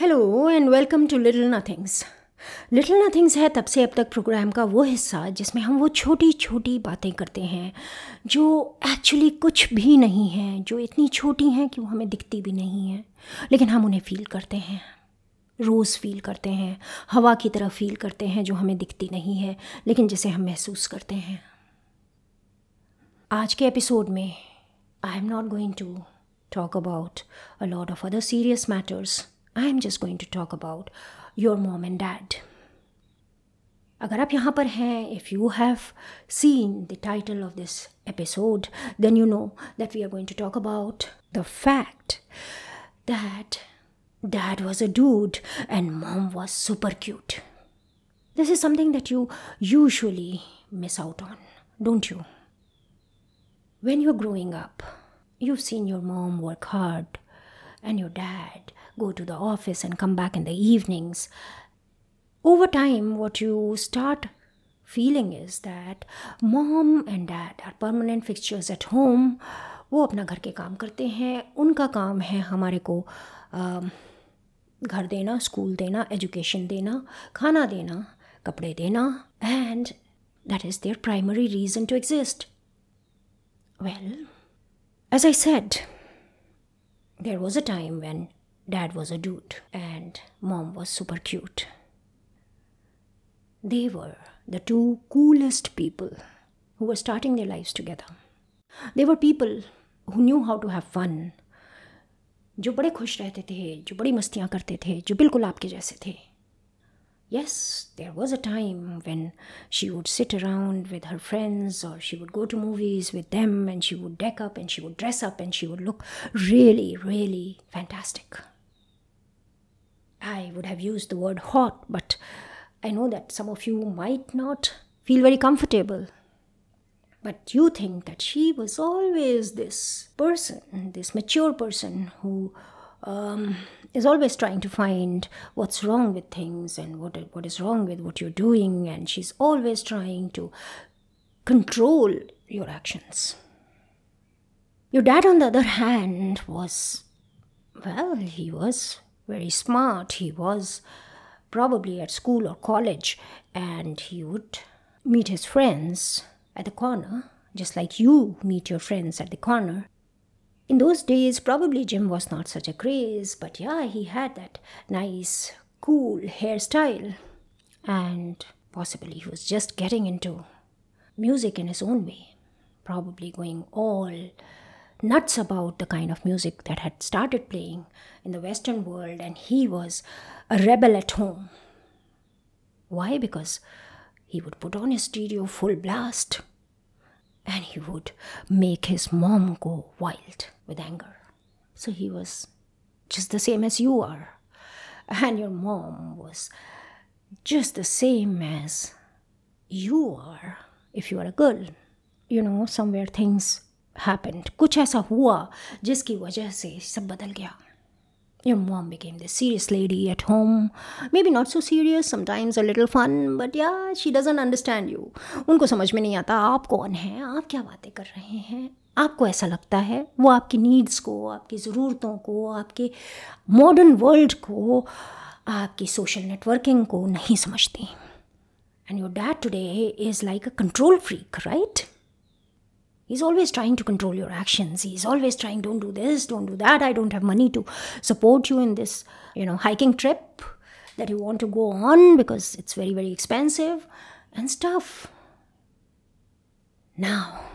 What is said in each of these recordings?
Hello and welcome to little nothings little nothings है तब से अब तक प्रोग्राम का वो हिस्सा जिसमें हम वो छोटी छोटी बातें करते हैं, जो एक्चुअली कुछ भी नहीं हैं, जो इतनी छोटी हैं कि वो हमें दिखती भी नहीं हैं, लेकिन हम उन्हें फ़ील करते हैं। रोज़ फील करते हैं, हवा की तरह फील करते हैं जो हमें दिखती नहीं है, लेकिन जिसे हम महसूस करते हैं। आज के एपिसोड में I am not going to talk about a lot of other serious matters I am just going to talk about your mom and dad अगर आप यहाँ पर हैं if you have seen the title of this episode then you know that we are going to talk about the fact that dad was a dude and mom was super cute. This is something that you usually miss out on, don't you? When you're growing up, you've seen your mom work hard and your dad go to the office and come back in the evenings. Over time, what you start feeling is that mom and dad are permanent fixtures at home. वो अपना घर के काम करते हैं उनका काम है हमारे को आ, घर देना स्कूल देना एजुकेशन देना खाना देना कपड़े देना and that is there primary reason to exist well as I said there was a time when dad was a dude and mom was super cute they were the two coolest people who were starting their lives together. They were people who knew how to have fun, जो बड़े खुश रहते थे जो बड़ी मस्तियाँ करते थे जो बिल्कुल आपके जैसे थे Yes, there was a time when she would sit around with her friends or she would go to movies with them and she would deck up and she would dress up and she would look really, really fantastic. I would have used the word hot, but I know that some of you might not feel very comfortable. But you think that she was always this person, this mature person who um, is always trying to find what's wrong with things and what, what is wrong with what you're doing, and she's always trying to control your actions. Your dad, on the other hand, was, well, he was very smart. He was probably at school or college, and he would meet his friends at the corner, just like you meet your friends at the corner. In those days, probably gym was not such a craze, but yeah, he had that nice, cool hairstyle, and possibly he was just getting into music in his own way, probably going all nuts about the kind of music that had started playing in the Western world, and he was a rebel at home. Why? Because he would put on his stereo full blast and he would make his mom go wild with anger. So he was just the same as you are. And your mom was just the same as you are if you are a girl. You know, somewhere things happened. कुछ ऐसा हुआ जिसकी वजह से सब बदल गया. Your mom became this serious lady at home. Maybe not so serious, sometimes a little fun, but yeah, she doesn't understand you. उनको समझ में नहीं आता आप कौन हैं आप क्या बातें कर रहे हैं आपको ऐसा लगता है वो आपकी नीड्स को आपकी ज़रूरतों को आपके मॉडर्न वर्ल्ड को आपकी सोशल नेटवर्किंग को नहीं समझती and your dad today is like a control freak right He's always trying to control your actions. He's always trying, don't do this, don't do that. I don't have money to support you in this, you know, hiking trip that you want to go on because it's very, very expensive and stuff. Now,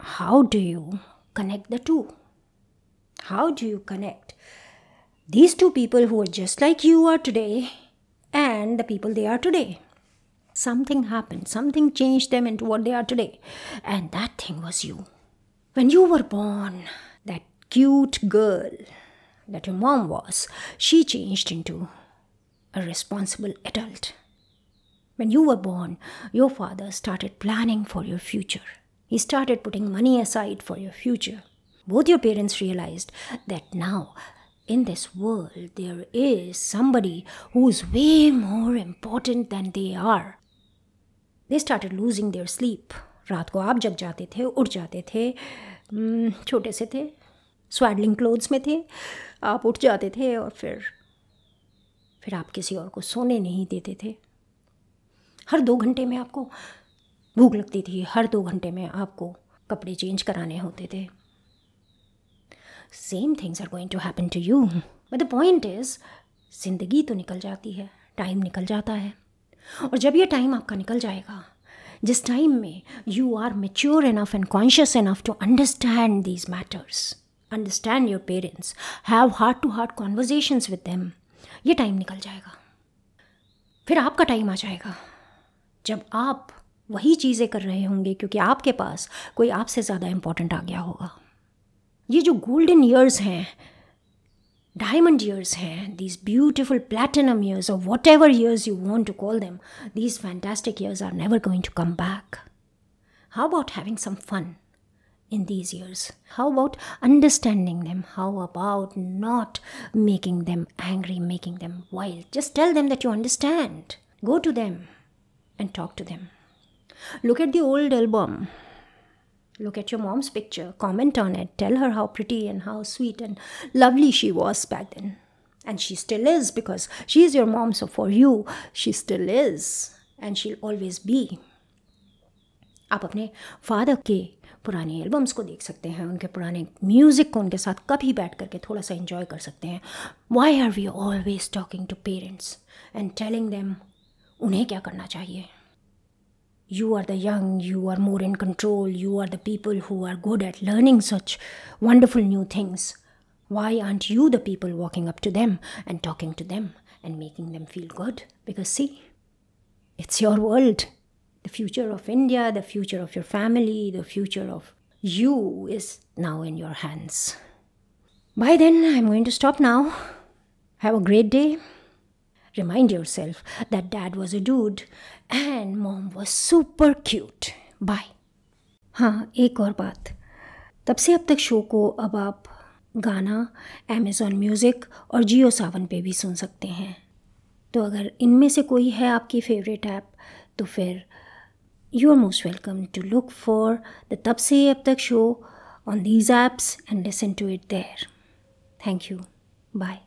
how do you connect the two? How do you connect these two people who are just like you are today and the people they are today? Something happened, something changed them into what they are today. And that thing was you. When you were born, that cute girl that your mom was, she changed into a responsible adult. When you were born, your father started planning for your future. He started putting money aside for your future. Both your parents realized that now, in this world, there is somebody who's way more important than they are. They started losing their sleep रात को आप जग जाते थे, उठ जाते थे छोटे से थे स्वेडलिंग क्लोथ्स में थे, आप उठ जाते थे और फिर फिर आप किसी और को सोने नहीं देते थे। हर दो घंटे में आपको भूख लगती थी, हर दो घंटे में आपको कपड़े चेंज कराने होते थे। Same things are going to happen to you but the point is ज़िंदगी तो निकल जाती है टाइम निकल जाता है। और जब ये टाइम आपका निकल जाएगा, जिस टाइम में you are mature enough and conscious enough to understand these matters understand your parents have heart to heart conversations with them ये टाइम निकल जाएगा। फिर आपका टाइम आ जाएगा। जब आप वही चीज़ें कर रहे होंगे, क्योंकि आपके पास कोई आपसे ज़्यादा इम्पोर्टेंट आ गया होगा। ये जो गोल्डन ईयर्स हैं diamond years hair, these beautiful platinum years, or whatever years you want to call them, these fantastic years are never going to come back. How about having some fun in these years? How about understanding them? How about not making them angry, making them wild? Just tell them that you understand. Go to them and talk to them. Look at the old album Look at your mom's picture. Comment on it. Tell her how pretty and how sweet and lovely she was back then. And she still is because she is your mom. So for you, she still is. And she'll always be. आप अपने father के पुराने albums को देख सकते हैं उनके पुराने म्यूज़िक को उनके साथ कभी बैठ करके थोड़ा सा इन्जॉय कर सकते हैं why are we always talking to parents and telling them उन्हें क्या करना चाहिए You are the young, you are more in control, you are the people who are good at learning such wonderful new things. Why aren't you the people walking up to them and talking to them and making them feel good? Because, see, it's your world. The future of India, the future of your family, the future of you is now in your hands. By then, I'm going to stop now. Have a great day. Remind yourself that dad was a dude and mom was super cute. Bye. हाँ एक और बात। तब से अब तक show को अब आप गाना अमेज़ॉन म्यूज़िक और जियो सावन पे भी सुन सकते हैं। तो अगर इनमें से कोई है आपकी फेवरेट ऐप तो फिर you are most welcome to look for the तब से अब तक show on these apps and listen to it there thank you bye